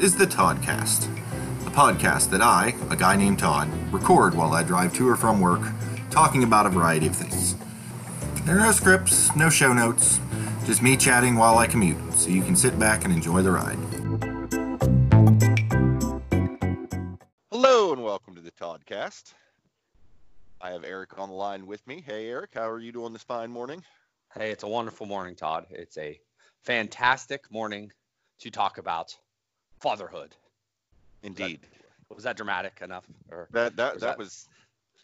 is the Toddcast, a podcast that I, a guy named Todd, record while I drive to or from work, talking about a variety of things. There are no scripts, no show notes, just me chatting while I commute, so you can sit back and enjoy the ride. Hello and welcome to the Toddcast. I have Eric on the line with me. Hey, Eric, how are you doing this fine morning? Hey, it's a wonderful morning, Todd. It's a fantastic morning to talk about fatherhood. Indeed. Was that dramatic enough? Or That that was that that- was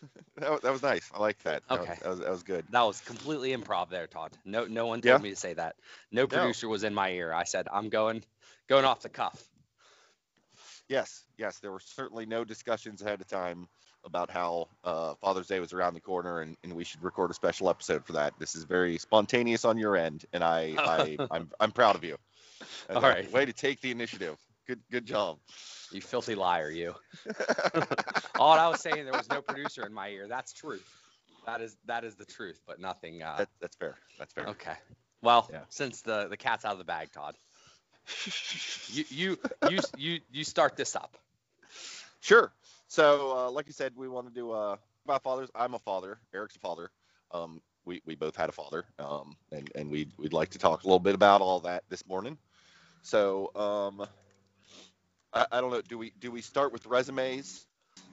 that, was- that was nice. I like that. That was- Okay. That was, that was good. that was completely improv there, Todd. No, no one Yeah. told me to say that. No producer was in my ear. I said I'm going, going off the cuff. Yes, yes. There were certainly no discussions ahead of time about how uh, Father's Day was around the corner and, and we should record a special episode for that. This is very spontaneous on your end, and I, I I'm I'm proud of you. All Uh, right. Way to take the initiative. Good good job. You filthy liar, you. All I was saying, there was no producer in my ear. That's truth. That is that is the truth, but nothing. Uh, That, that's fair. That's fair. okay. Well, Yeah. since the the cat's out of the bag, Todd, you you you you you start this up. Sure. So, uh, like you said, we want to do uh, about fathers. I'm a father. Eric's a father. Um, we, we both had a father, um, and and we'd we'd like to talk a little bit about all that this morning. So, um, I, I don't know. Do we do we start with resumes?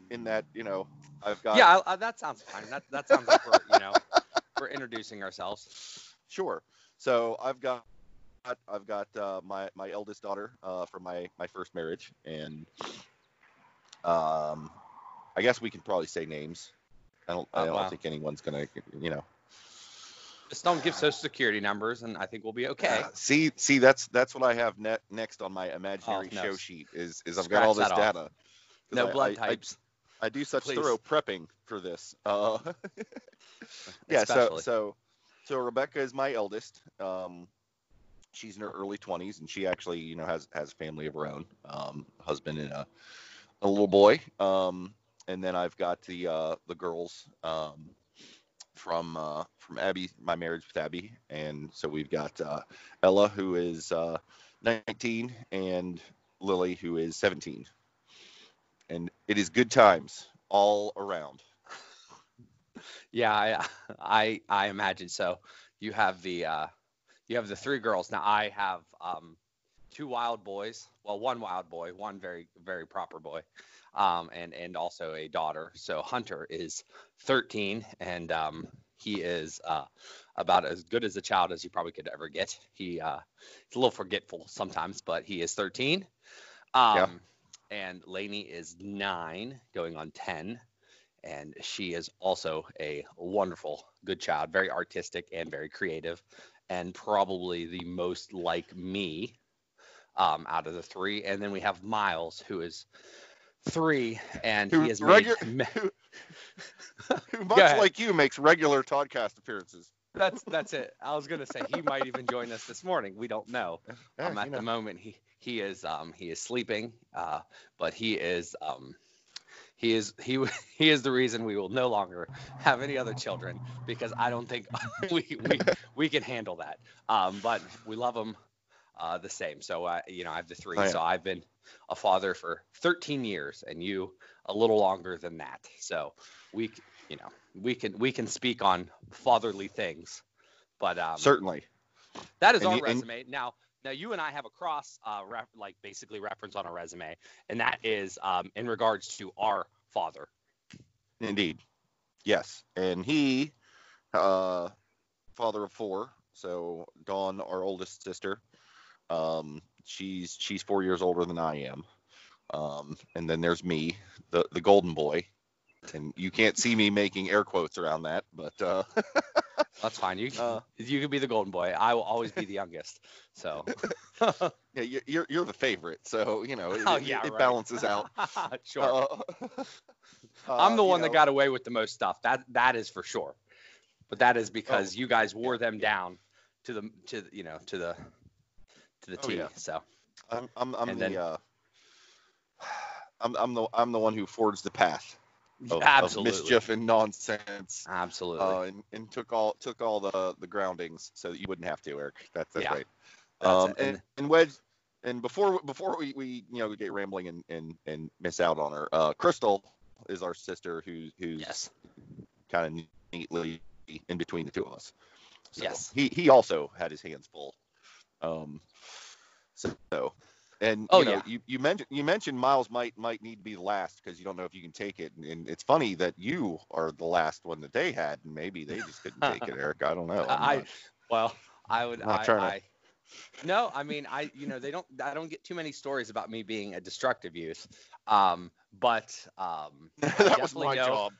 In that, you know, I've got yeah, I, I, that sounds fine. That that sounds like we're you know we're introducing ourselves. Sure. So I've got I've got uh, my my eldest daughter uh, from my my first marriage, and um, I guess we can probably say names. I don't I Oh, don't wow. think anyone's gonna you know. Just don't give social security numbers, and I think we'll be okay. See see that's that's what I have net next on my imaginary Oh, no. show sheet is is I've got all this Scratch data. No I- blood I- I- types. I do such Please. thorough prepping for this. Uh, yeah, so so so Rebecca is my eldest. Um, she's in her early 20s, and she actually, you know, has has a family of her own, um, husband and a, a little boy. Um, and then I've got the uh, the girls um, from uh, from Abby, my marriage with Abby, and so we've got uh, Ella, who is uh, 19, and Lily, who is 17 and it is good times all around. Yeah, I, I I imagine so. You have the uh, you have the three girls. Now I have um, two wild boys. Well, one wild boy, one very very proper boy, um, and and also a daughter. So Hunter is 13, and um, he is uh, about as good as a child as you probably could ever get. He uh, he's a little forgetful sometimes, but he is 13. Um, Yeah. And Lainey is nine, going on 10 and she is also a wonderful good child very artistic and very creative and probably the most like me um, out of the three and then we have miles who is three and Who he is regu- made, who, who much like you makes regular podcast appearances. that's that's it. I was gonna say he might even join us this morning. We don't know. Yeah, um, you at the moment he he is um he is sleeping uh but he is um he is he he is the reason we will no longer have any other children because I don't think we we, we can handle that. Um, but we love them uh, the same. So I you know I have the three. Oh, yeah. So I've been a father for 13 years, and you a little longer than that. So we you know we can we can speak on fatherly things. But um, Certainly. that is And our you- and- resume. Now, now you and I have a cross, uh, ref, like basically reference on a resume, and that is um, in regards to our father. Indeed. Yes. And he, uh, father of four. So Dawn, our oldest sister, um, she's she's four years older than I am. Um, and then there's me, the the golden boy. And you can't see me making air quotes around that, but uh, That's fine. You Uh, you can be the golden boy. I will always be the youngest. So. yeah, you- you're you're the favorite, so you know it, Oh, yeah, it right. balances out. sure. Uh, I'm the uh, one that got away with the most stuff. That that is for sure. But that is because you guys wore Oh, yeah, them yeah. down to the to the- you know to the to the Oh, T. yeah. So I'm I'm, I'm the then- uh, I'm I'm the I'm the one who forged the path of, of absolutely, mischief and nonsense, absolutely. uh, and, and took all took all the the groundings so that you wouldn't have to, Eric. That's that's Yeah. right. That's um, and, And- and Wedge and before before we, we you know get rambling and, and, and miss out on her, uh, Crystal is our sister who who's Yes. kind of neatly in between the two of us. So Yes. He he also had his hands full. Um. So. And Oh, you know, yeah. you, you mentioned you mentioned Miles might might need to be last because you don't know if you can take it, and, and it's funny that you are the last one that they had, and maybe they just couldn't take it, Eric. I don't know. I'm I well, I would. Not trying to- I, no, I mean, I you know they don't. I don't get too many stories about me being a destructive youth. Um, but um, that was my know- job.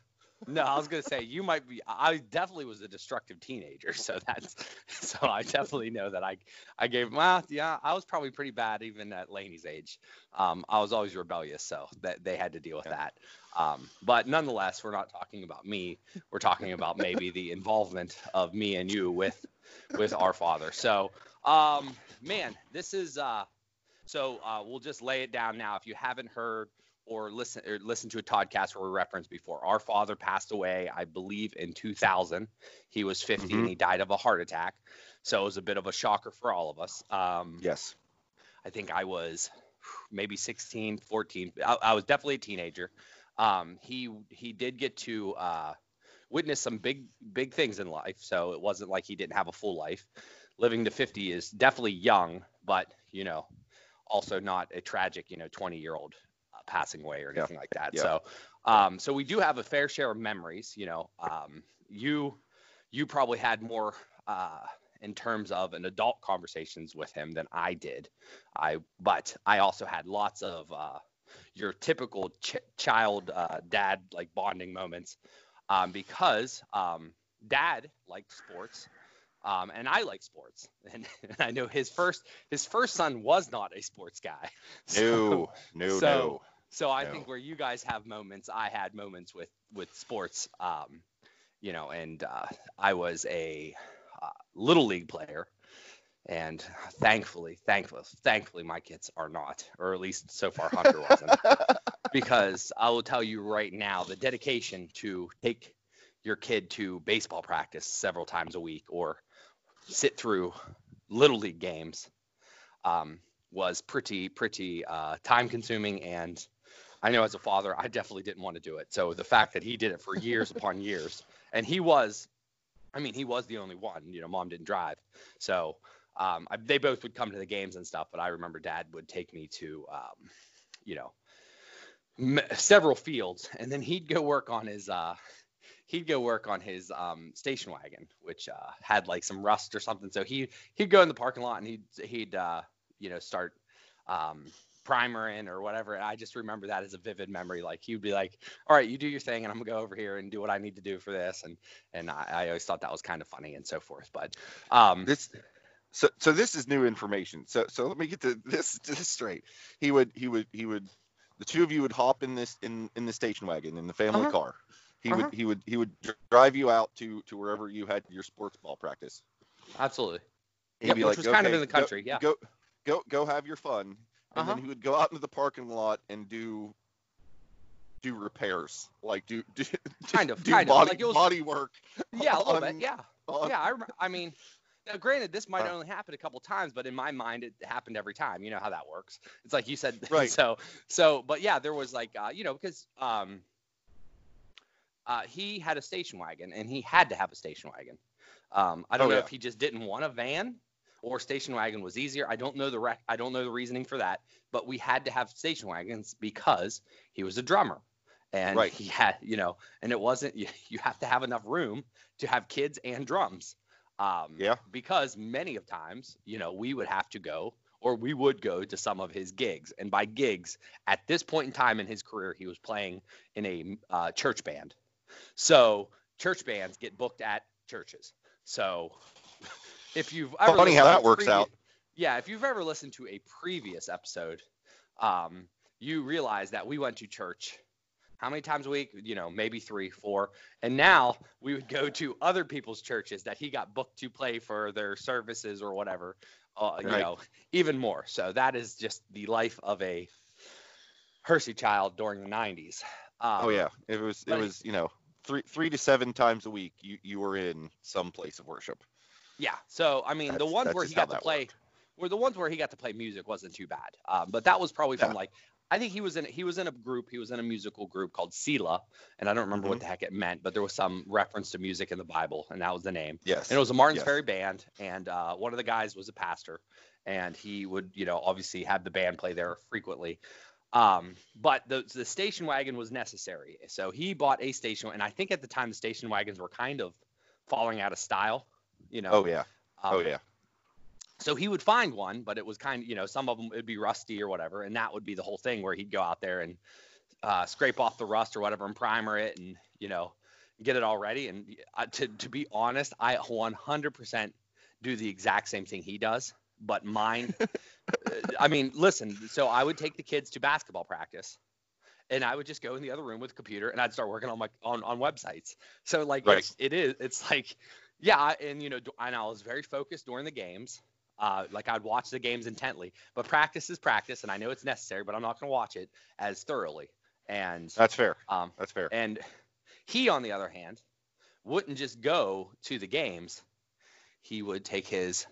No, I was gonna say you might be. I definitely was a destructive teenager, so that's so I definitely know that I I gave. Well, yeah, I was probably pretty bad even at Laney's age. Um, I was always rebellious, so that they had to deal with Yeah. that. Um, but nonetheless, we're not talking about me. We're talking about maybe the involvement of me and you with with our father. So, um, man, this is uh, so uh, we'll just lay it down now. If you haven't heard or listen or listen to a podcast where we referenced before, our father passed away, I believe, in 2000. He was 50 Mhm. and he died of a heart attack. So it was a bit of a shocker for all of us. Um, Yes. I think I was maybe 16, 14. I, I was definitely a teenager. Um, he he did get to uh, witness some big big things in life, so it wasn't like he didn't have a full life. Living to 50 is definitely young, but you know, also not a tragic, you know, 20 year old passing away or Yeah. anything like that. Yeah. So, um, so we do have a fair share of memories. You know, um, you you probably had more uh, in terms of an adult conversations with him than I did. I but I also had lots of uh, your typical ch- child uh, dad like bonding moments um, because um, dad liked sports. Um, and I like sports, and, I know his first his first son was not a sports guy. So- No. No. so- no. So I No. think where you guys have moments, I had moments with with sports. Um, you know, and uh, I was a uh, little league player, and thankfully, thankfully, thankfully, my kids are not, or at least so far Hunter wasn't, because I will tell you right now, the dedication to take your kid to baseball practice several times a week or sit through little league games um, was pretty pretty uh, time consuming and I know as a father I definitely didn't want to do it. So the fact that he did it for years upon years and he was I mean he was the only one, you know, mom didn't drive. So um, I, they both would come to the games and stuff, but I remember dad would take me to um, you know m- several fields and then he'd go work on his uh he'd go work on his um, station wagon, which uh, had like some rust or something. So he he'd go in the parking lot and he'd he'd uh, you know start um, primer in or whatever. And I just remember that as a vivid memory. Like he would be like, "All right, you do your thing, and I'm gonna go over here and do what I need to do for this." And and I, I always thought that was kind of funny and so forth. But um, this so so this is new information so so let me get to this this straight he would he would he would the two of you would hop in this in in the station wagon in the family Uh-huh. car he Uh-huh. would he would he would drive you out to to wherever you had your sports ball practice absolutely, He'd Yep, be which like, was kind of in the go- country, yeah. go go go have your fun and Uh-huh. then he would go out into the parking lot and do do repairs like do do, Kind of, do kind of. body, Like, it was- body work yeah, a little bit, yeah. on- yeah, I, I mean, now granted, this might Uh. only happen a couple times, but in my mind, it happened every time. You know how that works. It's like you said, Right. So, so, but yeah, there was like, uh, you know, because um, uh, he had a station wagon, and he had to have a station wagon. Um, I don't Oh, know yeah. if he just didn't want a van, or station wagon was easier. I don't know the rec- I don't know the reasoning for that, but we had to have station wagons because he was a drummer. And Right. he had, you know, and it wasn't, you, you have to have enough room to have kids and drums. Um, Yeah. Because many of times, you know, we would have to go or we would go to some of his gigs. And by gigs, at this point in time in his career, he was playing in a uh, church band. So church bands get booked at churches. So if you've ever Funny how that works previ- out. Yeah, if you've ever listened to a previous episode, um, you realize that we went to church how many times a week? You know, maybe three, four. And now we would go to other people's churches that he got booked to play for their services or whatever. Uh, You know, even more. So that is just the life of a Hersey child during the 90s. Um, Oh yeah, it was it- was you know three three to seven times a week you you were in some place of worship. Yeah. So I mean, the ones where he got to play, worked. or the ones where he got to play music wasn't too bad. Um, but that was probably from Yeah. like I think he was in he was in a group he was in a musical group called Selah, and I don't remember what Mhm. the heck it meant, but there was some reference to music in the Bible, and that was the name. Yes. And it was a Martin's Yes. Ferry band, and uh, one of the guys was a pastor, and he would, you know, obviously have the band play there frequently. Um, but the the station wagon was necessary, so he bought a station, and I think at the time the station wagons were kind of falling out of style, you know. Oh yeah. Um, Oh yeah. So he would find one, but it was kind of, you know, some of them would be rusty or whatever, and that would be the whole thing where he'd go out there and uh, scrape off the rust or whatever and primer it and you know get it all ready. And uh, to to be honest, I 100% do the exact same thing he does, but mine. uh, I mean, listen. So I would take the kids to basketball practice. And I would just go in the other room with a computer, and I'd start working on my on, on websites. So like Right. it is, it's like, yeah, and you know, and I was very focused during the games. Uh, like I'd watch the games intently, but practice is practice, and I know it's necessary, but I'm not going to watch it as thoroughly. And That's fair. um, That's fair. and he, on the other hand, wouldn't just go to the games. He would take his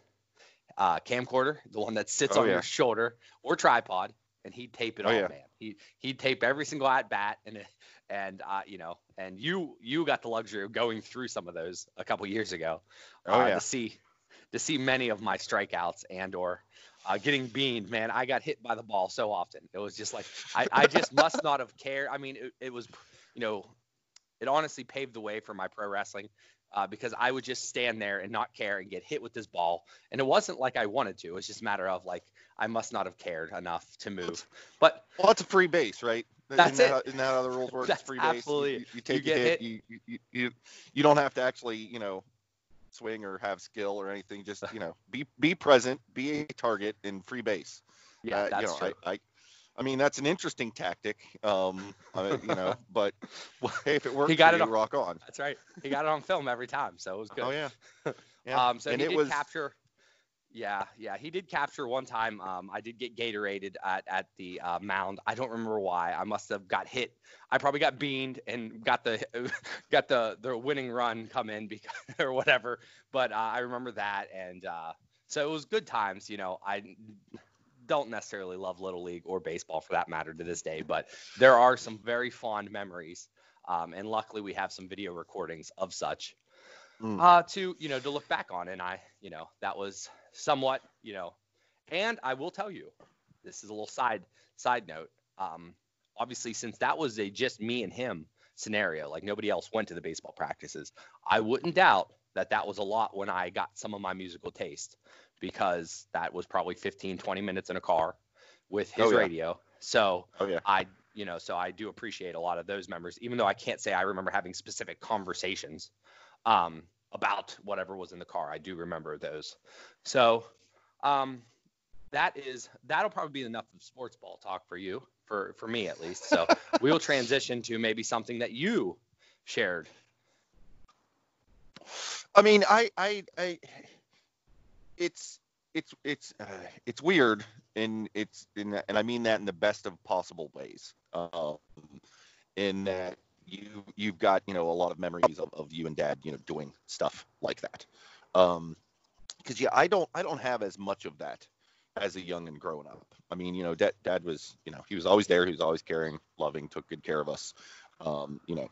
uh, camcorder, the one that sits Oh, on yeah. your shoulder or tripod, and he'd tape it Oh, all, yeah. man. He he'd tape every single at bat, and and uh, you know, and you you got the luxury of going through some of those a couple years ago Oh uh, yeah. to see to see many of my strikeouts and or uh, getting beamed. Man, I got hit by the ball so often. It was just like I, I just must not have cared. I mean, it, it was, you know, it honestly paved the way for my pro wrestling uh, because I would just stand there and not care and get hit with this ball. And it wasn't like I wanted to. It was just a matter of like I must not have cared enough to move. But Well, it's a free base, right? That's isn't it. That, how- isn't that how the rules work? That's it's free base. absolutely You, you, take You get a hit. hit. You, you, you you don't have to actually, you know, swing or have skill or anything. Just you know, be be present, be a target in free base. yeah, Uh, that's you know, true. I, I I mean, that's an interesting tactic. Um, I, you know, but hey, if it works, He got it you, on- rock on. that's right. He got it on film every time, so it was good. Oh yeah. Yeah. Um, so and he it did was capture. Yeah, yeah, he did capture one time. Um, I did get Gatorated at at the uh, mound. I don't remember why. I must have got hit. I probably got beaned and got the got the the winning run come in because or whatever. But uh, I remember that, and uh, so it was good times. You know, I don't necessarily love little league or baseball for that matter to this day, but there are some very fond memories. Um, and luckily, we have some video recordings of such Mm. uh, to you know to look back on. And I, you know, that was somewhat, you know, and I will tell you, this is a little side side note. Um, obviously, since that was a just me and him scenario, like nobody else went to the baseball practices, I wouldn't doubt that that was a lot when I got some of my musical taste because that was probably 15, 20 minutes in a car with his Oh, yeah. radio. So oh yeah. I, you know, so I do appreciate a lot of those members, even though I can't say I remember having specific conversations um, about whatever was in the car. I do remember those. So um, that is that'll probably be enough of sports ball talk for you, for for me at least. So we will transition to maybe something that you shared. I mean, I, I, I, it's, it's, it's, uh, it's weird, and it's, in, and I mean that in the best of possible ways. Um, in that you, you've got, you know, a lot of memories of, of you and Dad, you know, doing stuff like that. Um, because yeah, I don't, I don't have as much of that as a young and growing up. I mean, you know, Dad, Dad was, you know, he was always there. He was always caring, loving, took good care of us. Um, you know,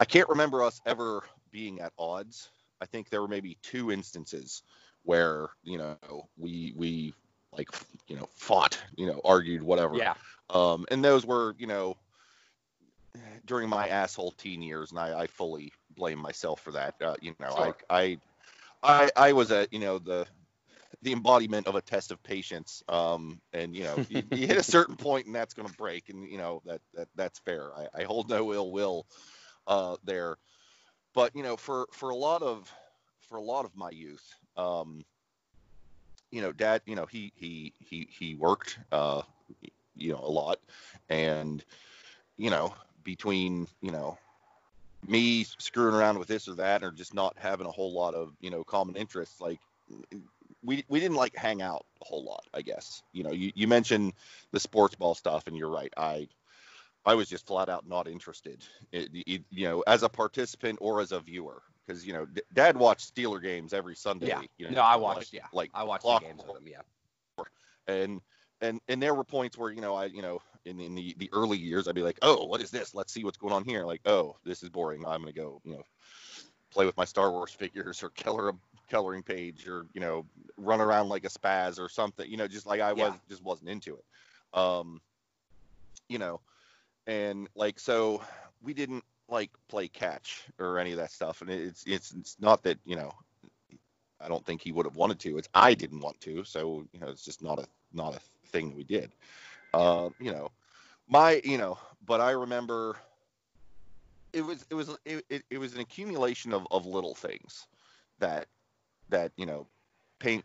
I can't remember us ever being at odds. I think there were maybe two instances where you know we we like you know fought, you know, argued, whatever. Yeah. Um, and those were you know during my asshole teen years, and I, I fully blame myself for that. Uh, you know, Sure. I, I I I was a you know the the embodiment of a test of patience. Um, and you know, you, you hit a certain point and that's going to break, and you know that, that that's fair. I, I hold no ill will uh, there, but you know, for for a lot of for a lot of my youth, um, you know, Dad, you know, he he he he worked, uh, you know, a lot, and you know, between you know me screwing around with this or that or just not having a whole lot of you know common interests like we we didn't like hang out a whole lot i guess. You know you, you mentioned the sports ball stuff and you're right. I i was just flat out not interested it, it, you know as a participant or as a viewer because you know D- dad watched steeler games every sunday Yeah. you know No, I like- watched. Yeah. like I watched the games with him. Yeah. and and and there were points where you know I you know in in the the early years I'd be like, oh, what is this? Let's see what's going on here. Like, oh, this is boring. I'm gonna go you know play with my Star Wars figures or color a coloring page or you know run around like a spaz or something. You know, just like I was Yeah. just wasn't into it. Um, you know, and like so we didn't like play catch or any of that stuff. And it's it's it's not that you know I don't think he would have wanted to. It's I didn't want to. So you know it's just not a not a thing that we did. Uh, you know, my you know, but I remember it was it was it, it, it was an accumulation of, of little things that that you know paint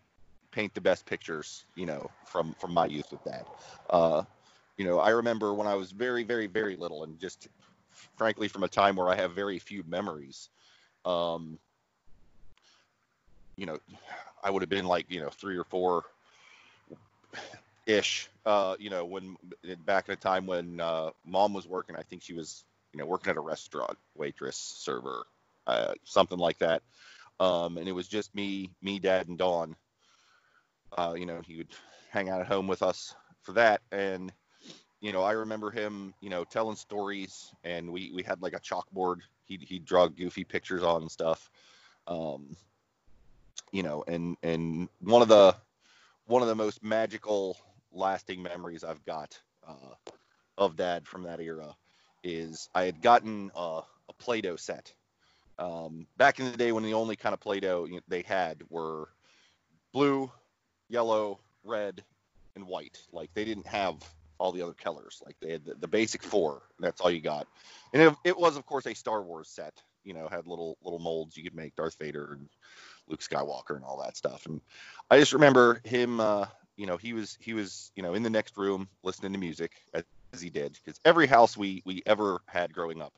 paint the best pictures you know from from my youth with that uh you know i remember when i was very very very little and just frankly from a time where i have very few memories um you know i would have been like you know three or four ish uh you know when back in a time when uh mom was working i think she was you know working at a restaurant waitress server uh something like that. Um and it was just me me dad and dawn. Uh you know he would hang out at home with us for that. And you know i remember him you know telling stories and we we had like a chalkboard. He he draw goofy pictures on and stuff. Um you know and and one of the one of the most magical lasting memories i've got uh of dad from that era is i had gotten a play-doh set. Um back in the day when the only kind of play-doh they had were blue yellow red and white. Like they didn't have all the other colors like they had the, the basic four that's all you got. And it, it was of course a star wars set you know had little little molds you could make darth vader and luke skywalker and all that stuff. And i just remember him uh you know he was he was you know in the next room listening to music as, as he did because every house we we ever had growing up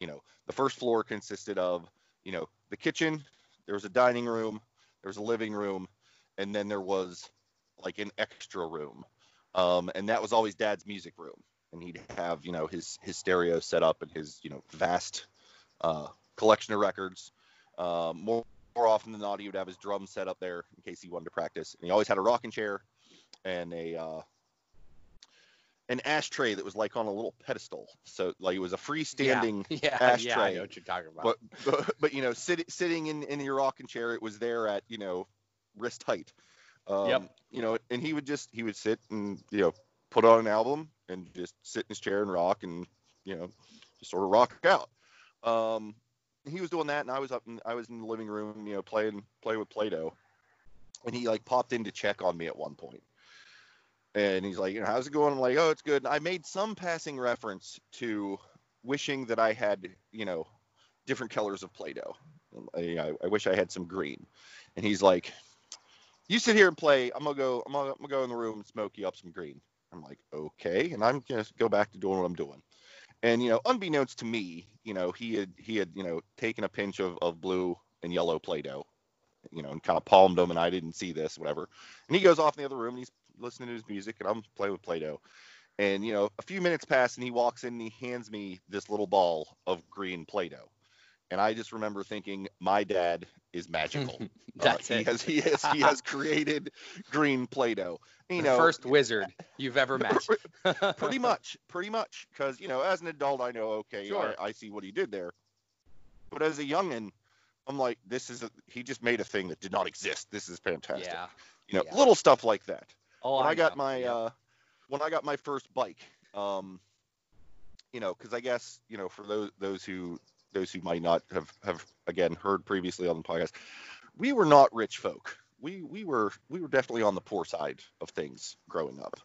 you know the first floor consisted of you know the kitchen there was a dining room there was a living room and then there was like an extra room um, and that was always dad's music room. And he'd have you know his his stereo set up and his you know vast uh, collection of records. Um, more more often than not he would have his drum set up there in case he wanted to practice. And he always had a rocking chair and a uh, an ashtray that was like on a little pedestal. So like it was a freestanding yeah, yeah, I ashtray. know what you're talking about. but, but but you know sit, sitting in in your rocking chair it was there at you know wrist height um, Yep. you know and he would just he would sit and you know put on an album and just sit in his chair and rock and you know just sort of rock out. Um he was doing that and i was up in i was in the living room you know playing play with play-doh. And he like popped in to check on me at one point. And he's like you know how's it going? I'm like oh it's good. And i made some passing reference to wishing that i had you know different colors of play-doh. I, I wish i had some green. And he's like you sit here and play i'm gonna go i'm gonna, I'm gonna go in the room and smoke you up some green. I'm like okay. And i'm gonna go back to doing what i'm doing. And you know unbeknownst to me you know he had he had you know taken a pinch of, of blue and yellow play-doh you know and kind of palmed them and i didn't see this whatever. And he goes off in the other room and he's listening to his music and i'm playing with play-doh. And you know a few minutes pass and he walks in and he hands me this little ball of green play-doh. And i just remember thinking my dad is magical That's uh, it. he has he has he has created green play-doh you the know first wizard you've ever met. pretty much pretty much because you know as an adult i know okay Sure. I, I see what he did there but as a youngin i'm like this is a, he just made a thing that did not exist this is fantastic yeah. you know yeah. little stuff like that Oh, when I, got know. my Yep. uh, when I got my first bike, um, you know, because I guess you know for those those who those who might not have have again heard previously on the podcast, we were not rich folk. We we were we were definitely on the poor side of things growing up.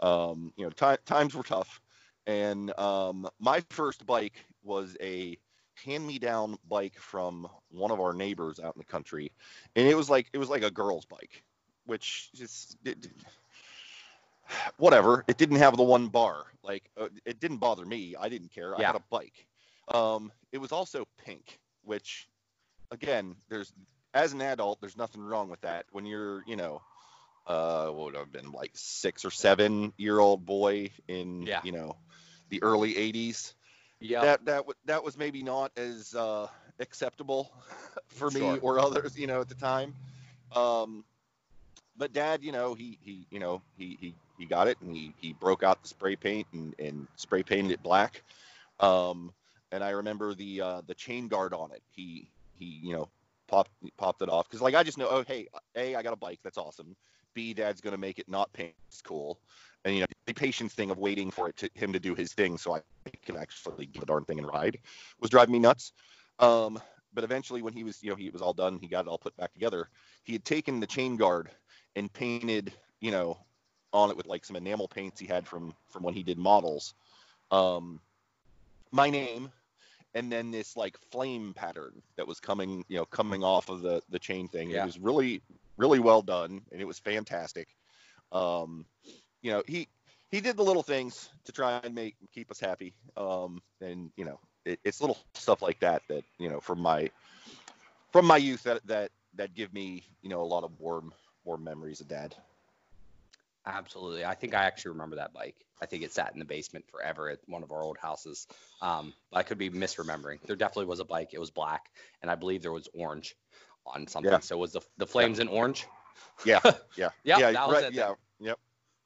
Um, you know, ti times were tough, and um, my first bike was a hand-me-down bike from one of our neighbors out in the country, and it was like it was like a girl's bike, which just it, whatever. It didn't have the one bar. Like uh, it didn't bother me. I didn't care. I Yeah. had a bike. Um, it was also pink, which again, there's as an adult, there's nothing wrong with that. When you're, you know, uh, what would have been like six or seven year old boy in, Yeah. you know, the early '80s. Yeah, That that w- that was maybe not as uh, acceptable for me Sure. or others, you know, at the time. Um, but dad, you know, he he you know he he he got it and he he broke out the spray paint and and spray painted it black. Um, and I remember the uh, the chain guard on it. He he you know popped popped it off because like I just know oh hey a I got a bike that's awesome. B dad's gonna make it not paint it's cool. And you know the patience thing of waiting for it to him to do his thing so I can actually get the darn thing and ride was driving me nuts. Um, but eventually when he was you know he was all done he got it all put back together he had taken the chain guard and painted you know on it with like some enamel paints he had from from when he did models um my name and then this like flame pattern that was coming you know coming off of the the chain thing. Yeah. it was really really well done and it was fantastic. Um you know he he did the little things to try and make keep us happy. Um and you know it, it's little stuff like that that you know from my from my youth that that that give me you know a lot of warm warm memories of dad Absolutely. I think I actually remember that bike. I think it sat in the basement forever at one of our old houses. Um, I could be misremembering. There definitely was a bike. It was black, and I believe there was orange on something. Yeah. So was the the flames in orange? yeah yeah Yep, yeah that was right, it yeah Yep.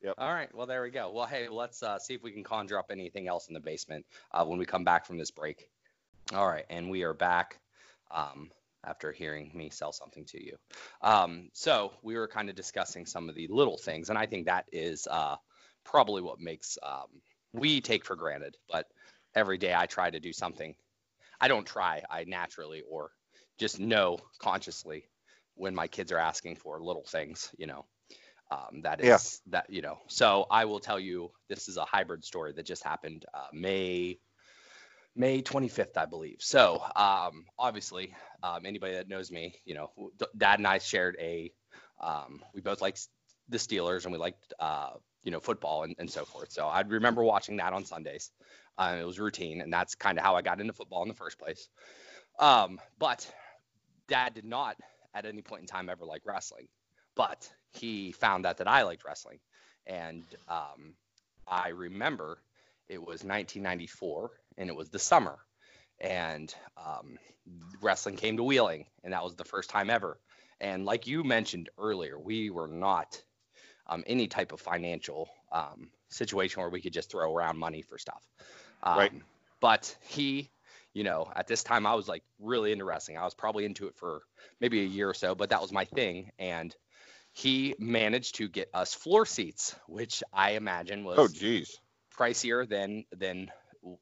yep All right. Well, there we go. Well, hey, let's uh, see if we can conjure up anything else in the basement uh, when we come back from this break. All right, and we are back um, after hearing me sell something to you. Um, so we were kind of discussing some of the little things, and I think that is uh, probably what makes um, we take for granted. But every day I try to do something. I don't try. I naturally or just know consciously when my kids are asking for little things. You know, um, that is Yeah. that you know. So I will tell you this is a hybrid story that just happened uh, May May 25th, I believe. So um, obviously, um, anybody that knows me, you know, Dad and I shared a. Um, we both liked the Steelers and we liked uh, you know football and, and so forth. So I remember watching that on Sundays. Uh, it was routine, and that's kind of how I got into football in the first place. Um, but Dad did not at any point in time ever like wrestling, but he found out that I liked wrestling, and um, I remember it was 1994 and it was the summer, and um, wrestling came to Wheeling, and that was the first time ever. And like you mentioned earlier, we were not um, any type of financial um, situation where we could just throw around money for stuff. Um, Right. But he, you know, at this time I was like really into wrestling. I was probably into it for maybe a year or so, but that was my thing. And he managed to get us floor seats, which I imagine was oh geez pricier than than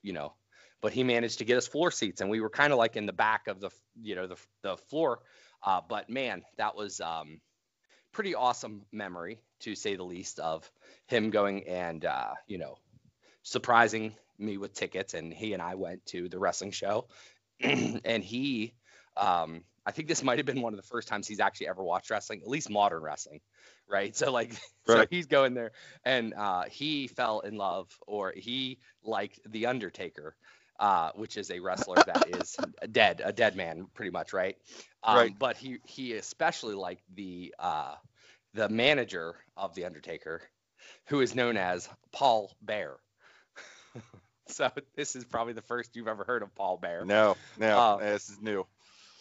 you know but he managed to get us floor seats and we were kind of like in the back of the you know the, the floor. Uh, but man that was um pretty awesome memory to say the least of him going and uh you know surprising me with tickets and he and i went to the wrestling show. And he um i think this might have been one of the first times he's actually ever watched wrestling at least modern wrestling right? So like so he's going there and uh, he fell in love or he liked the undertaker uh, which is a wrestler that is dead a dead man pretty much right um, Right. but he he especially liked the uh, the manager of the undertaker who is known as paul bearer so this is probably the first you've ever heard of paul bearer no no Uh, this is new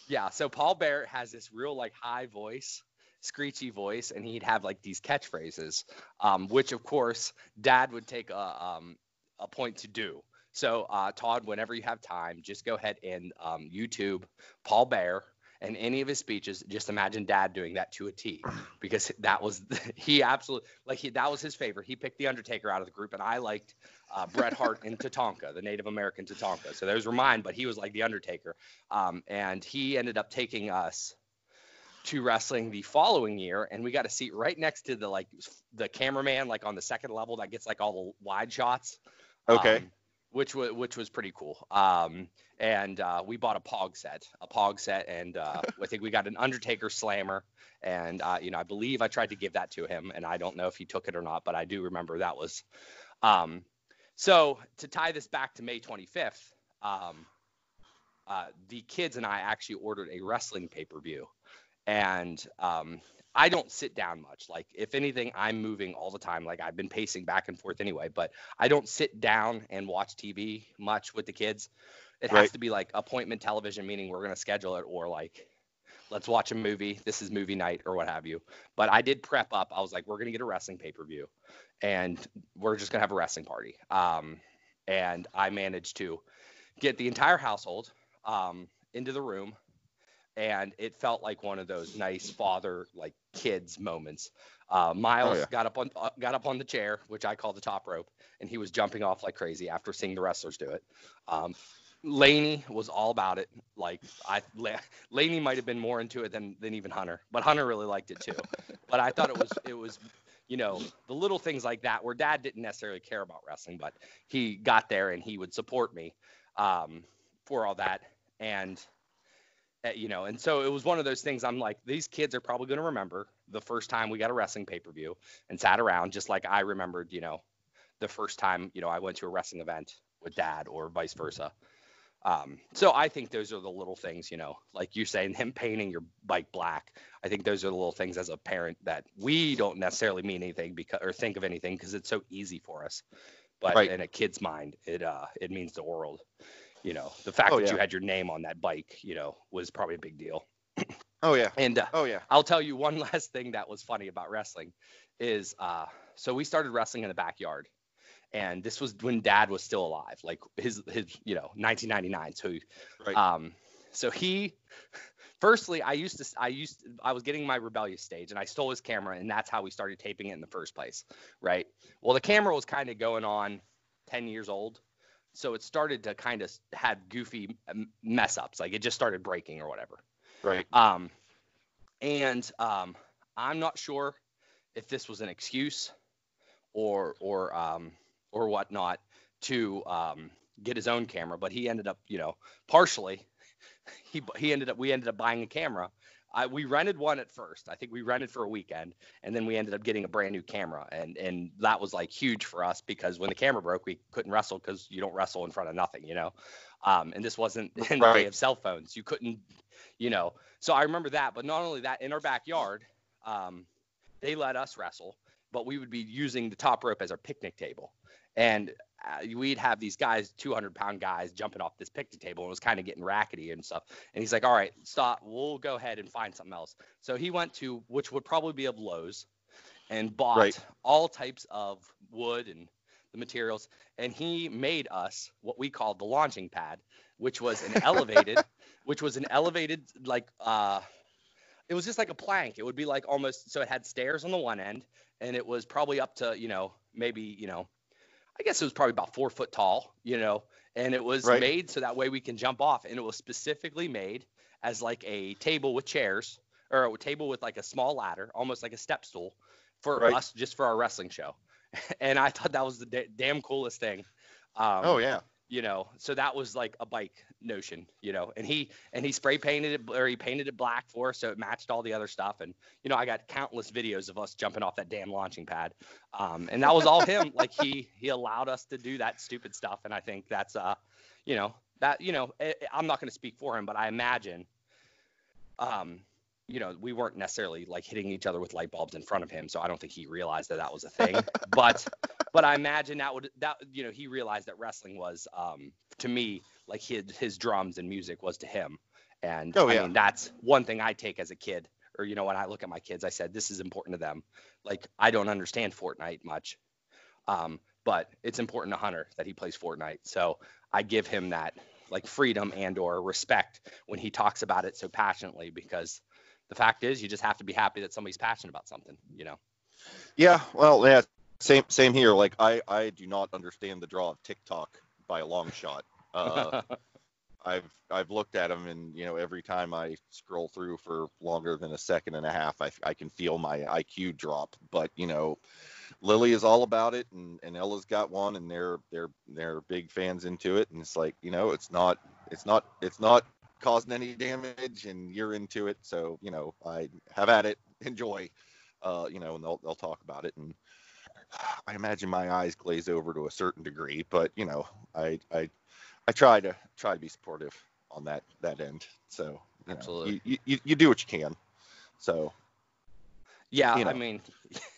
yeah, so Paul Bearer has this real like high voice, screechy voice, and he'd have like these catchphrases, um, which of course Dad would take a um, a point to do. So uh, Todd, whenever you have time, just go ahead and um, YouTube Paul Bearer and any of his speeches. Just imagine Dad doing that to a T, because that was he absolutely like he that was his favorite. He picked the Undertaker out of the group, and I liked uh, Bret Hart and Tatanka, the Native American Tatanka. So those were mine, but he was like the Undertaker. Um, and he ended up taking us to wrestling the following year, and we got a seat right next to the like the cameraman, like on the second level that gets like all the wide shots. Okay. um, which was which was pretty cool. Um, and uh, we bought a Pog set, a Pog set, and uh, I think we got an Undertaker Slammer. And uh, you know, I believe I tried to give that to him, and I don't know if he took it or not, but I do remember that was. Um, so to tie this back to May 25th, um, uh, the kids and I actually ordered a wrestling pay per view, and um, I don't sit down much. Like if anything, I'm moving all the time. Like I've been pacing back and forth anyway, but I don't sit down and watch TV much with the kids. It has to be like appointment television, meaning we're gonna schedule it, or like let's watch a movie. This is movie night or what have you. But I did prep up. I was like, we're gonna get a wrestling pay per view, and we're just gonna have a wrestling party. Um, and I managed to get the entire household um, into the room, and it felt like one of those nice father like kids moments. Uh, Miles Oh, yeah. got up on uh, got up on the chair, which I call the top rope, and he was jumping off like crazy after seeing the wrestlers do it. Um, Laney was all about it. Like I, La- Laney might have been more into it than than even Hunter, but Hunter really liked it too. But I thought it was it was, you know, the little things like that where Dad didn't necessarily care about wrestling, but he got there and he would support me um, for all that, and you know, and so it was one of those things. I'm like, these kids are probably going to remember the first time we got a wrestling pay per view and sat around, just like I remembered, you know, the first time you know I went to a wrestling event with Dad or vice versa. Um, so I think those are the little things, you know, like you're saying, him painting your bike black. I think those are the little things as a parent that we don't necessarily mean anything because or think of anything because it's so easy for us. But Right. in a kid's mind, it uh it means the world. You know, the fact Oh, that yeah. you had your name on that bike, you know, was probably a big deal. Oh yeah. And uh, Oh yeah. I'll tell you one last thing that was funny about wrestling is uh so we started wrestling in the backyard. And this was when dad was still alive, like his his you know 1999. So Right. um so he firstly I used to I used I was getting my rebellious stage and I stole his camera and that's how we started taping it in the first place, right? Well, the camera was kind of going on 10 years old. So it started to kind of had goofy mess ups, like it just started breaking or whatever. Right. Um, and um, I'm not sure if this was an excuse or or um, or whatnot to um, get his own camera, but he ended up, you know, partially. He he ended up we ended up buying a camera. I, we rented one at first. I think we rented for a weekend, and then we ended up getting a brand new camera, and and that was like huge for us because when the camera broke, we couldn't wrestle because you don't wrestle in front of nothing, you know. Um, and this wasn't in the day Right. of cell phones. You couldn't, you know. So I remember that. But not only that, in our backyard, um, they let us wrestle, but we would be using the top rope as our picnic table. And we'd have these guys, 200 pound guys, jumping off this picnic table. And it was kind of getting rackety and stuff. And he's like, all right, stop. We'll go ahead and find something else. So he went to, which would probably be of Lowe's, and bought Right. all types of wood and the materials. And he made us what we called the launching pad, which was an elevated, which was an elevated, like, uh, it was just like a plank. It would be like almost so it had stairs on the one end, and it was probably up to you know maybe you know, I guess it was probably about four foot tall, you know, and it was Right. made so that way we can jump off, and it was specifically made as like a table with chairs or a table with like a small ladder, almost like a step stool for Right. us just for our wrestling show, and I thought that was the da- damn coolest thing. Um, oh yeah. You know so that was like a bike notion you know and he and he spray painted it or he painted it black for us so it matched all the other stuff. And you know i got countless videos of us jumping off that damn launching pad. Um, and that was all him. Like he he allowed us to do that stupid stuff. And i think that's uh you know that you know I, i'm not going to speak for him but i imagine um you know we weren't necessarily like hitting each other with light bulbs in front of him so i don't think he realized that that was a thing. But but I imagine that would that you know he realized that wrestling was um to me like his his drums and music was to him, and Oh, I mean that's one thing I take as a kid or you know when I look at my kids I said this is important to them. Like I don't understand Fortnite much, um but it's important to Hunter that he plays Fortnite. So I give him that like freedom and or respect when he talks about it so passionately because the fact is you just have to be happy that somebody's passionate about something you know Yeah. Well, yeah. Same same here. Like I I do not understand the draw of TikTok by a long shot. Uh, I've I've looked at them and you know every time I scroll through for longer than a second and a half, I, I can feel my IQ drop. But you know, Lily is all about it, and, and Ella's got one, and they're they're they're big fans into it, and it's like you know it's not it's not it's not causing any damage, and you're into it, so you know I have at it, enjoy, uh, you know, and they'll they'll talk about it, and I imagine my eyes glaze over to a certain degree, but you know I I I try to try to be supportive on that that end. So you know, Absolutely. you, you you do what you can. So Yeah, you I mean,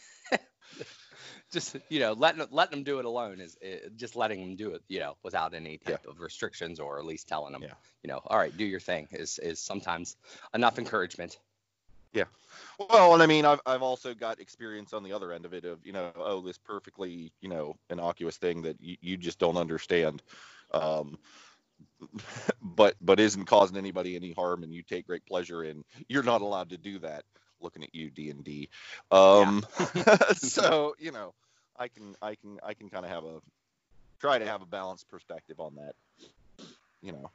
just you know letting letting them do it alone is, is just letting them do it you know without any type of restrictions or at least telling them Yeah. you know all right do your thing is is sometimes enough encouragement yeah Well, and I mean, I've I've also got experience on the other end of it of you know, oh, this perfectly you know innocuous thing that you, you just don't understand, um, but but isn't causing anybody any harm, and you take great pleasure in. You're not allowed to do that. Looking at you, D and D. Um, so you know, I can I can I can kind of have a try to have a balanced perspective on that. You know,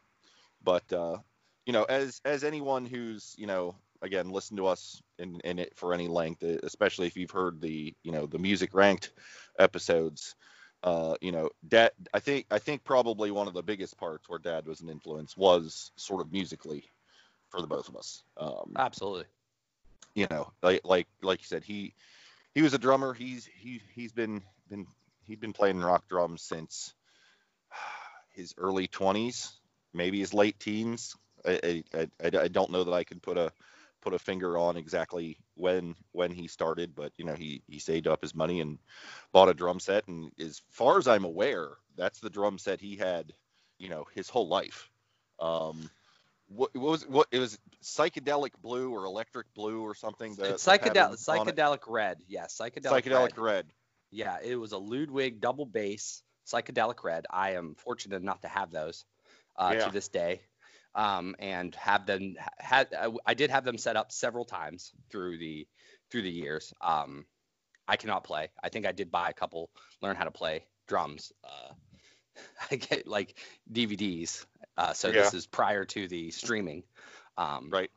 but uh, you know, as as anyone who's you know again listen to us in, in it for any length especially if you've heard the you know the music ranked episodes uh you know dad i think i think probably one of the biggest parts where dad was an influence was sort of musically for the both of us um absolutely you know like like like you said he he was a drummer. He's he he's been been he'd been playing rock drums since his early 20s maybe his late teens. I, I, I, I don't know that i could put a put a finger on exactly when when he started but you know he he saved up his money and bought a drum set. And as far as i'm aware that's the drum set he had you know his whole life. Um what, what was what it was psychedelic blue or electric blue or something the, it's the psychedelic it? psychedelic red yes psychedelic, psychedelic red. red. yeah it was a ludwig double bass psychedelic red i am fortunate enough to have those uh, Yeah. to this day um, and have them had I, I did have them set up several times through the through the years um, i cannot play i think i did buy a couple learn how to play drums uh, i get like dvds uh, so this is prior to the streaming um, Right.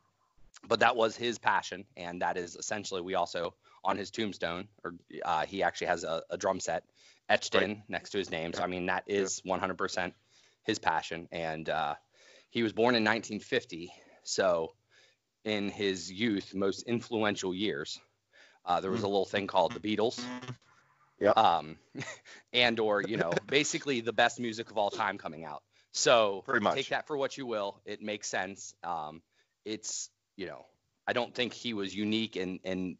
but that was his passion and that is essentially we also on his tombstone or uh, he actually has a, a drum set etched Right. in next to his name. So i mean that is 100% his passion and uh, he was born in 1950 so in his youth most influential years uh, there was a little thing called the beatles. Yeah. um, and or you know basically the best music of all time coming out so Pretty much. take that for what you will. It makes sense. Um, it's you know i don't think he was unique in in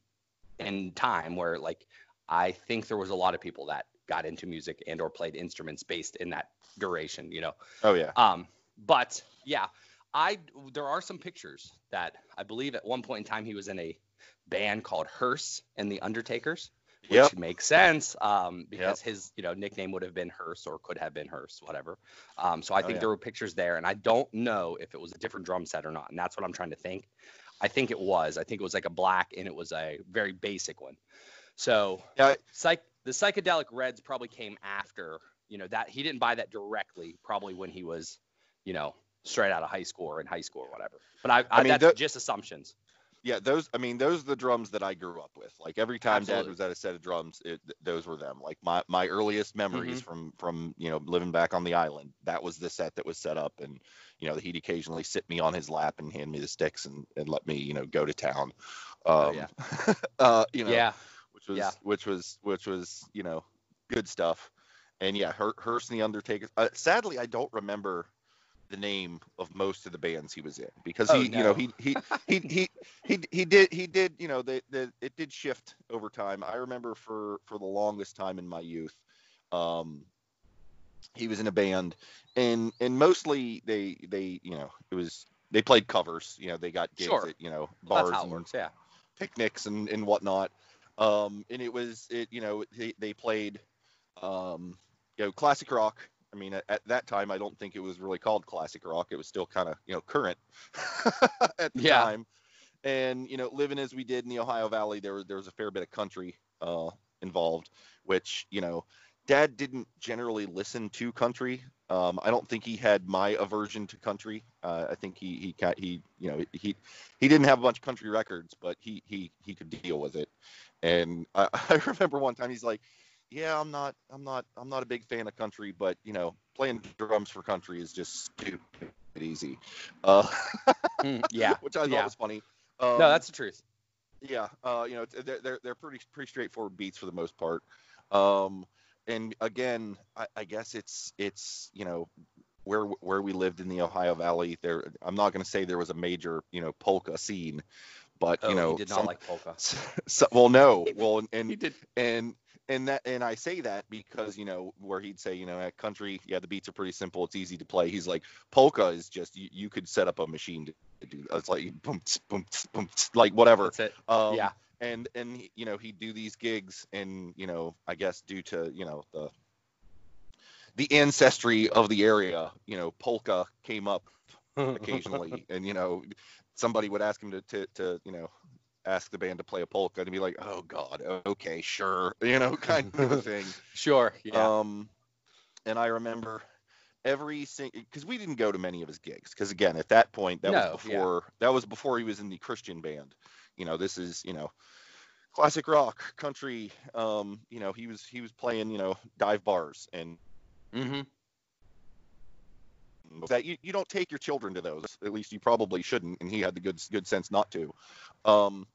in time where like i think there was a lot of people that got into music and or played instruments based in that duration you know? Oh yeah. Um, but yeah, I there are some pictures that I believe at one point in time he was in a band called Hearse and the Undertakers, which Yep. makes sense um, because his you know nickname would have been Hearse or could have been Hearse, whatever. Um, so I Oh, think yeah. there were pictures there, and I don't know if it was a different drum set or not, and that's what I'm trying to think. I think it was. I think it was like a black, and it was a very basic one. So yeah psych the psychedelic reds probably came after you know that he didn't buy that directly probably when he was you know straight out of high school or in high school or whatever but i, I, mean, that's tho- just assumptions yeah those i mean those are the drums that i grew up with like every time Absolutely. dad was at a set of drums it, those were them like my my earliest memories Mm-hmm. from from you know living back on the island that was the set that was set up and you know he'd occasionally sit me on his lap and hand me the sticks and, and let me you know go to town um Oh, yeah. uh you know yeah which was Yeah. which was which was you know good stuff and yeah Her- Hearse and the undertaker uh, sadly i don't remember the name of most of the bands he was in because Oh, he you know he he he he he he did he did you know the, the it did shift over time i remember for for the longest time in my youth um he was in a band and and mostly they they you know it was they played covers you know they got gigs Sure. at you know bars it and works yeah picnics and, and whatnot. Um, and it was, it, you know, they, they played, um, you know, classic rock. I mean, at, at that time, I don't think it was really called classic rock. It was still kind of, you know, current at the Yeah. time. And, you know, living as we did in the Ohio Valley, there was, there was a fair bit of country, uh, involved, which, you know, dad didn't generally listen to country. Um, I don't think he had my aversion to country. Uh, I think he, he, he, you know, he, he didn't have a bunch of country records, but he he he could deal with it. And I, I remember one time he's like, "Yeah, I'm not I'm not I'm not a big fan of country, but you know, playing drums for country is just stupid easy." Uh, Mm, yeah which I thought yeah. was funny. Um, no that's the truth yeah, uh, you know, they're, they're they're pretty pretty straightforward beats for the most part. Um, and again, I, I guess it's it's you know where where we lived in the Ohio Valley. There, I'm not going to say there was a major you know polka scene, but oh you know, he did not some- like polka so, well, no, well, and he did and and that and I say that because you know where he'd say you know at country yeah the beats are pretty simple it's easy to play he's like polka is just you, you could set up a machine to do it's like boom boom boom like whatever That's it. um, yeah. and and you know he'd do these gigs and you know I guess due to you know the the ancestry of the area you know polka came up occasionally and you know somebody would ask him to, to to you know ask the band to play a polka and be like oh god okay sure you know kind of a thing Sure. Yeah. um and i remember every single because we didn't go to many of his gigs because again at that point that No, was yeah. before that was before he was in the christian band you know this is you know classic rock country um you know he was he was playing you know dive bars and mm-hmm. that you, you don't take your children to those at least you probably shouldn't and he had the good good sense not to um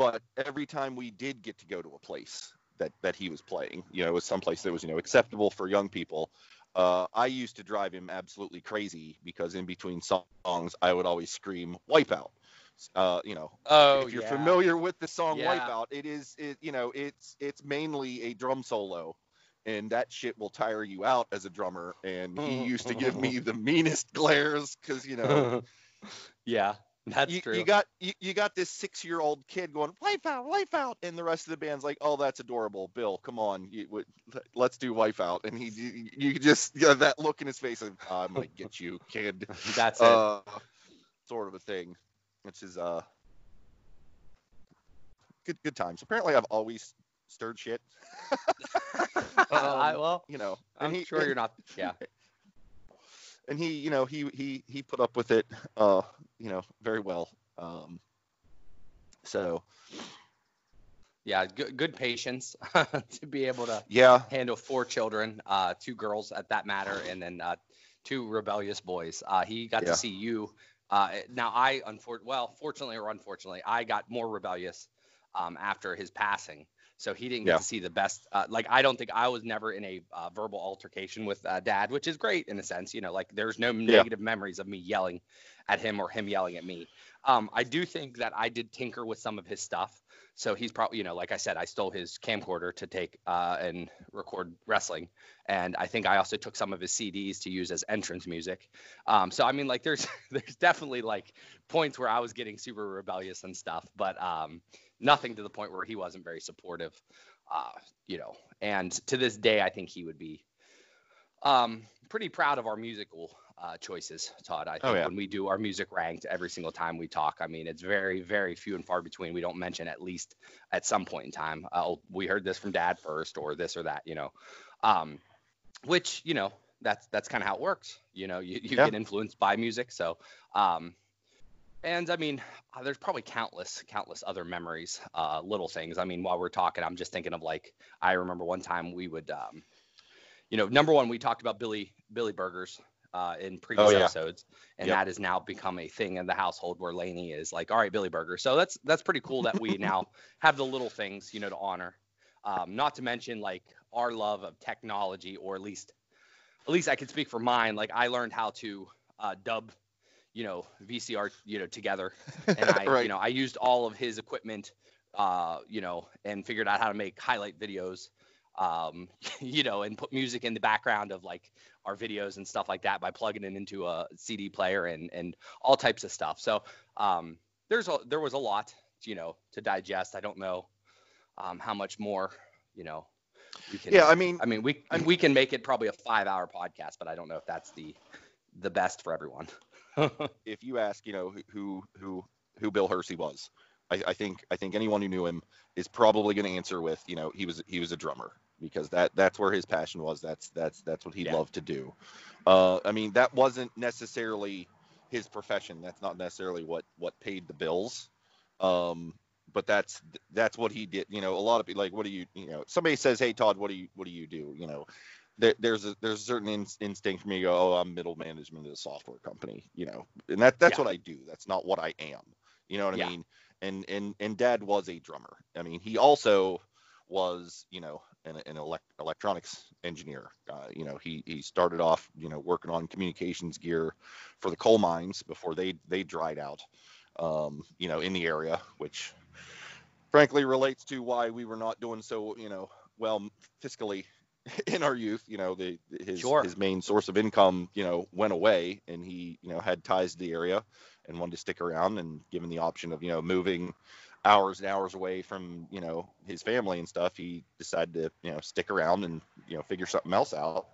but every time we did get to go to a place that that he was playing you know it was someplace that was you know acceptable for young people uh, I used to drive him absolutely crazy because in between songs I would always scream "Wipeout." Uh, you know, Oh, if you're yeah. familiar with the song Yeah. Wipeout, it is it you know it's it's mainly a drum solo, and that shit will tire you out as a drummer. And he used to give me the meanest glares because you know yeah, that's you, true. you got you, you got this six year old kid going Wipeout, wife out, and the rest of the band's like, oh that's adorable, Bill, come on, you, let's do Wipeout, and he you, you just yeah, that look in his face of I'm gonna get you, kid that's it. uh, sort of a thing, which is uh good good times. Apparently, I've always stirred shit. I, um, well, You know, I'm he, sure and, you're not. Yeah. And he, you know, he he he put up with it, uh, you know, very well. Um, so Yeah. Good, good patience to be able to yeah, handle four children, uh, two girls at that matter, and then uh, two rebellious boys. Uh, he got Yeah. to see you. Uh, now I, unfor- well, fortunately or unfortunately, I got more rebellious um, after his passing. So he didn't get Yeah. to see the best. Uh, like I don't think I was never in a uh, verbal altercation with uh, dad, which is great in a sense. You know, like there's no negative memories of me yelling at him or him yelling at me. Um, I do think that I did tinker with some of his stuff. So he's probably, you know, like I said, I stole his camcorder to take uh, and record wrestling, and I think I also took some of his CDs to use as entrance music. Um, so I mean, like, there's there's definitely like points where I was getting super rebellious and stuff, but um, nothing to the point where he wasn't very supportive, uh, you know. And to this day, I think he would be um, pretty proud of our musical uh, choices, Todd. I think Oh, yeah. when we do our music ranked every single time we talk, I mean, it's very, very few and far between. We don't mention at least at some point in time, uh, we heard this from dad first or this or that, you know, um, which, you know, that's, that's kind of how it works. You know, you, you Yeah. get influenced by music. So, um, and I mean, uh, there's probably countless, countless other memories, uh, little things. I mean, while we're talking, I'm just thinking of like, I remember one time we would, um, you know, number one, we talked about Billy, Billy Burgers, uh, in previous Oh, yeah. episodes, and Yep. that has now become a thing in the household where Laney is like, all right, Billy Burger. So that's that's pretty cool that we now have the little things, you know, to honor. Um, not to mention like our love of technology, or at least, at least I can speak for mine. Like I learned how to uh, dub, you know, VCR, you know, together, and I, you know, I used all of his equipment, uh, you know, and figured out how to make highlight videos um, you know, and put music in the background of like our videos and stuff like that by plugging it into a CD player and and all types of stuff. So um, there's a there was a lot, you know, to digest. I don't know um, how much more, you know, we can. yeah. I mean, I mean, we I'm- we can make it probably a five hour podcast, but I don't know if that's the the best for everyone. if you ask, you know, who who who Bill Hersey was, I, I think I think anyone who knew him is probably going to answer with, you know, he was he was a drummer because that that's where his passion was. That's that's that's what he Yeah. loved to do. Uh, I mean, that wasn't necessarily his profession. That's not necessarily what what paid the bills. Um, but that's that's what he did. You know, a lot of people like, what do you, you know, somebody says, hey Todd, what do you what do you do? You know, there, there's a there's a certain in, instinct for me to go, oh, I'm middle management at a software company, you know, and that that's Yeah. what I do. That's not what I am. You know what Yeah. I mean? And and and Dad was a drummer. I mean, he also was, you know, an, an elect, electronics engineer. Uh, you know, he he started off, you know, working on communications gear for the coal mines before they they dried out. Um, you know, in the area, which frankly relates to why we were not doing so, you know, well fiscally in our youth. You know, the his Sure. his main source of income, you know, went away, and he, you know, had ties to the area and wanted to stick around. And given the option of, you know, moving hours and hours away from, you know, his family and stuff, he decided to, you know, stick around and, you know, figure something else out.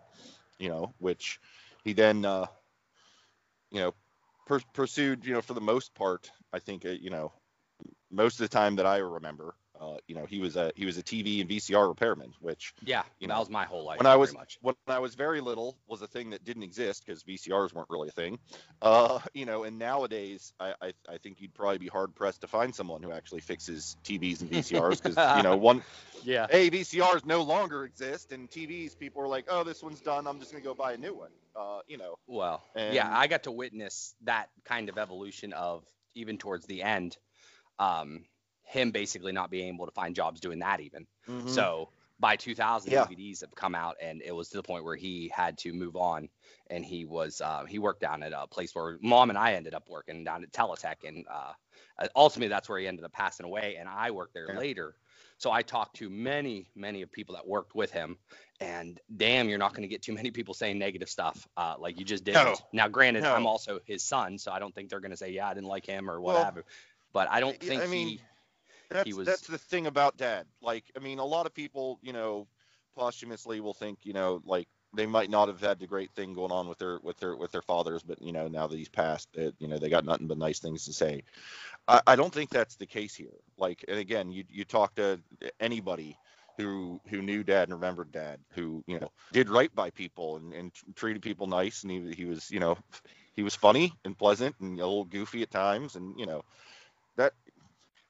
You know, which he then, uh, you know, per- pursued, you know, for the most part, I think, uh, you know, most of the time that I remember, uh, you know, he was a he was a TV and VCR repairman, which Yeah, You that know, was my whole life. when I was much. when I was very little was a thing that didn't exist because VCRs weren't really a thing. Uh, you know, and nowadays I, I I think you'd probably be hard pressed to find someone who actually fixes TVs and VCRs because you know one Yeah. hey VCRs no longer exist and TVs people are like oh this one's done I'm just gonna go buy a new one. Uh, you know. Well, And- yeah, I got to witness that kind of evolution of even towards the end, um, him basically not being able to find jobs doing that even. So by 2000, Yeah. DVDs have come out, and it was to the point where he had to move on, and he was uh, he worked down at a place where mom and I ended up working down at Teletech, and uh, uh, ultimately that's where he ended up passing away, and I worked there Yeah. later. So I talked to many, many of people that worked with him, and damn, you're not going to get too many people saying negative stuff uh, like you just did. No. Now, granted, No. I'm also his son, so I don't think they're going to say, yeah, I didn't like him or what Well, have you. But I don't think I mean, he. That's was- that's the thing about dad. Like, I mean, a lot of people, you know, posthumously will think, you know, like they might not have had the great thing going on with their with their with their fathers, but you know, now that he's passed, it, you know, they got nothing but nice things to say. I, I don't think that's the case here. Like, and again, you you talk to anybody who who knew dad and remembered dad, who you know did right by people and, and treated people nice, and he he was you know he was funny and pleasant and a little goofy at times, and you know that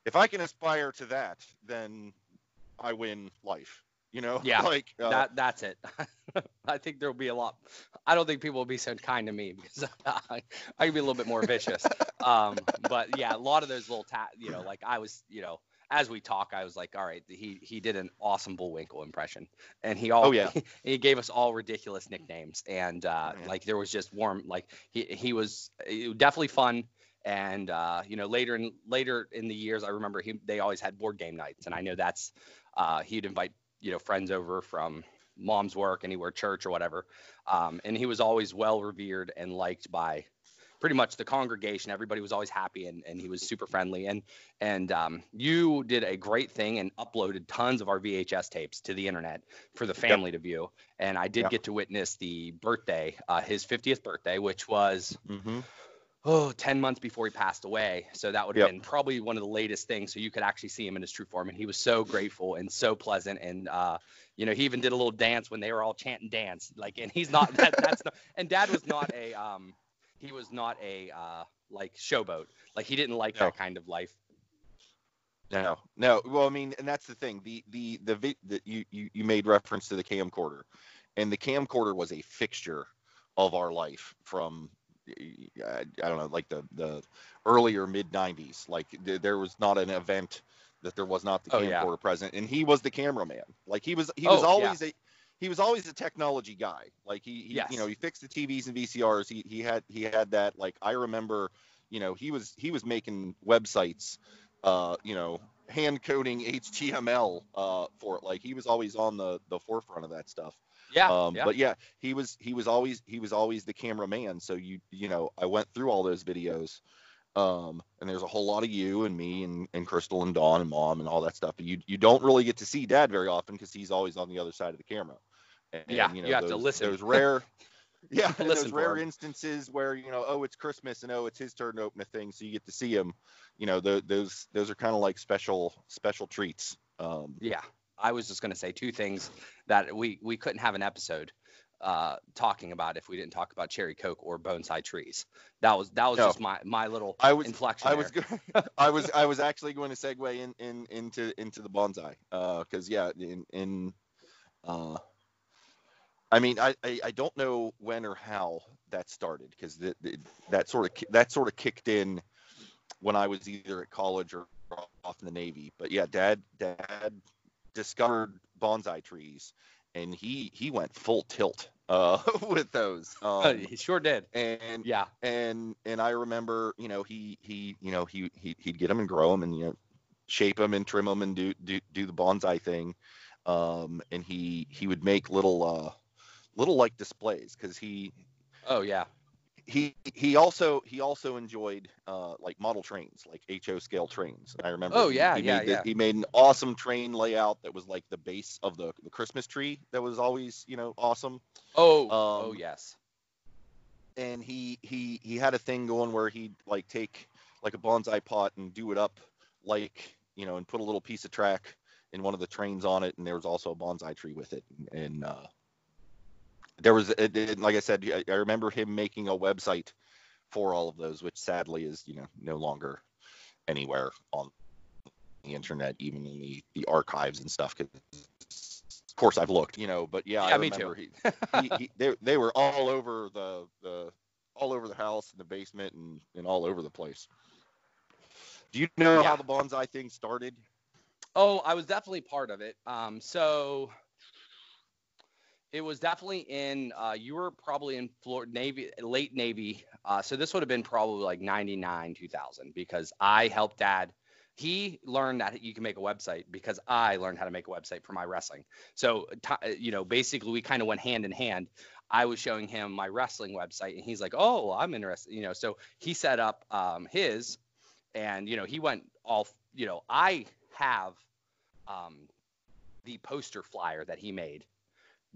if I can aspire to that, then I win life. You know, Yeah, like uh, that that's it. I think there will be a lot. I don't think people will be so kind to me because I, I can be a little bit more vicious. um, but yeah, a lot of those little ta- you know, like I was, you know, as we talk, I was like, all right, he he did an awesome Bullwinkle impression, and he all Oh, yeah. he, gave us all ridiculous nicknames, and uh, Yeah. like there was just warm, like he he was definitely fun. And uh, you know, later in later in the years, I remember he they always had board game nights, and I know that's uh, he'd invite you know friends over from mom's work anywhere church or whatever. Um, and he was always well revered and liked by pretty much the congregation. Everybody was always happy and, and he was super friendly. And and um, you did a great thing and uploaded tons of our vhs tapes to the internet for the family to view. And i did Yep. get to witness the birthday uh, his 50th birthday which was mhm. Oh 10 months before he passed away so that would have Yep. been probably one of the latest things so you could actually see him in his true form and he was so grateful and so pleasant and uh you know he even did a little dance when they were all chanting dance like and he's not that, that's not and dad was not a um he was not a uh like showboat like he didn't like No. that kind of life No, no. Well, I mean, and that's the thing. The the the, vi- the you, you you made reference to the camcorder, and the camcorder was a fixture of our life from I, I don't know, like the the earlier mid '90s. Like th- there was not an event that there was not the Oh, yeah. camcorder present, and he was the cameraman. Like he was he was Oh, yeah. always a he was always a technology guy. Like he, he Yes. you know he fixed the TVs and VCRs. He he had he had that. Like I remember, you know, he was he was making websites uh, you know, hand coding HTML uh, for it. Like he was always on the the forefront of that stuff. Yeah, Um, yeah. But yeah, he was he was always he was always the cameraman. So you you know, I went through all those videos. Um, and there's a whole lot of you and me and, and Crystal and Dawn and mom and all that stuff. But you you don't really get to see dad very often because he's always on the other side of the camera. And, Yeah, you know, you have to those, listen. Those rare Yeah, those rare instances where you know, oh, it's Christmas and oh, it's his turn to open a thing, so you get to see him. You know, tho- those those are kind of like special special treats. Um, Yeah, I was just gonna say two things that we we couldn't have an episode uh talking about if we didn't talk about cherry coke or bonsai trees. That was that was No. just my my little I was inflection. I was there. go- I was I was actually going to segue in, in into into the bonsai because yeah in in uh, I mean I, I I don't know when or how that started because that that sort of that sort of kicked in when I was either at college or off in the Navy. But yeah, dad dad discovered bonsai trees and he he went full tilt uh, with those. Um, he sure did. and Yeah. and and I remember, you know, he he you know he he he'd get them and grow them, and you know, shape them and trim them and do do do the bonsai thing. Um, and he he would make little uh little like displays because he Oh yeah. He he also he also enjoyed uh like model trains like HO scale trains. I remember. Oh, yeah, he yeah, made the- yeah. he made an awesome train layout that was like the base of the the Christmas tree that was always you know awesome. Oh. oh Um, yes. and he he he had a thing going where he'd like take like a bonsai pot and do it up like you know and put a little piece of track in one of the trains on it and there was also a bonsai tree with it and uh there was like i said I, I remember him making a website for all of those which sadly is you know no longer anywhere on the internet even in the the archives and stuff because of course i've looked you know but yeah, Yeah, i me remember too. he, he, he, they, they were all over the, the all over the house and the basement and, and all over the place. Do you know Yeah. how the bonsai thing started? Oh, I was definitely part of it. Um, so it was definitely in. Uh, you were probably in Florida Navy, late Navy. Uh, so this would have been probably like '99, 2000, because I helped Dad. He learned that you can make a website because I learned how to make a website for my wrestling. So ti- you know, basically, we kind of went hand in hand. I was showing him my wrestling website, and he's like, "Oh, I'm interested." You know, so he set up um, his, and you know, he went all. You know, I have um, the poster flyer that he made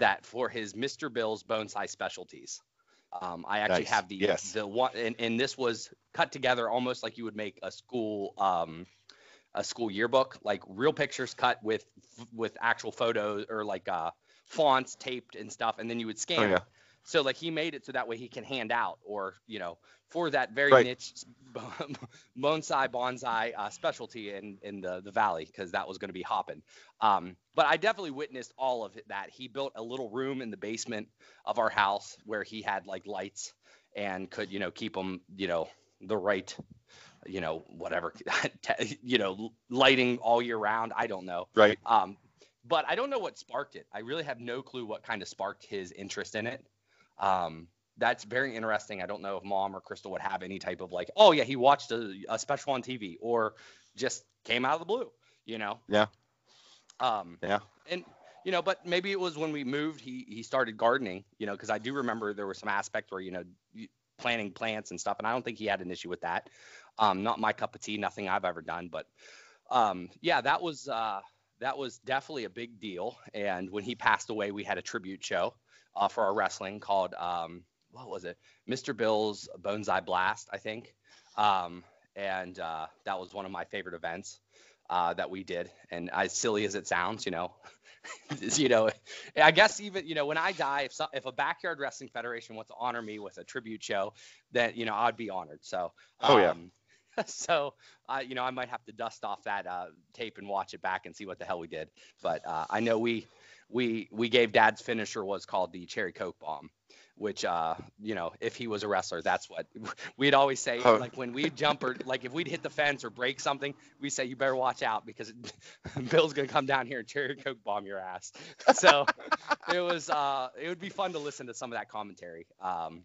that for his Mr. Bill's Bonsai Specialties. Um, I actually Nice. have the Yes. the one, and, and this was cut together almost like you would make a school um, a school yearbook, like real pictures cut with with actual photos or like uh, fonts taped and stuff, and then you would scan Oh, yeah. So like he made it so that way he can hand out or you know for that very Right. niche bonsai bonsai uh, specialty in in the the valley because that was going to be hopping. Um, but I definitely witnessed all of that. He built a little room in the basement of our house where he had like lights and could you know keep them you know the right you know whatever you know lighting all year round. I don't know. Right. Um, but I don't know what sparked it. I really have no clue what kind of sparked his interest in it. Um, that's very interesting. I don't know if mom or Crystal would have any type of like, oh yeah, he watched a, a special on TV or just came out of the blue, you know? Yeah. Um, Yeah. and you know, but maybe it was when we moved, he he started gardening, you know, because I do remember there was some aspect where you know planting plants and stuff, and I don't think he had an issue with that. Um, not my cup of tea, nothing I've ever done, but um, yeah, that was uh, that was definitely a big deal. And when he passed away, we had a tribute show uh, for our wrestling called um, what was it, Mr. Bill's Bonsai Blast, I think. Um, and uh, that was one of my favorite events uh, that we did. And as silly as it sounds, you know, you know, I guess even you know when I die, if some, if a backyard wrestling federation wants to honor me with a tribute show, then you know I'd be honored. So Oh, yeah. um, so uh, you know I might have to dust off that uh, tape and watch it back and see what the hell we did. But uh, I know we we we gave Dad's finisher was called the cherry coke bomb. Which, uh, you know, if he was a wrestler, that's what we'd always say. Oh. Like when we'd jump or like if we'd hit the fence or break something, we say you better watch out because Bill's gonna come down here and cherry coke bomb your ass. So it was uh, it would be fun to listen to some of that commentary um,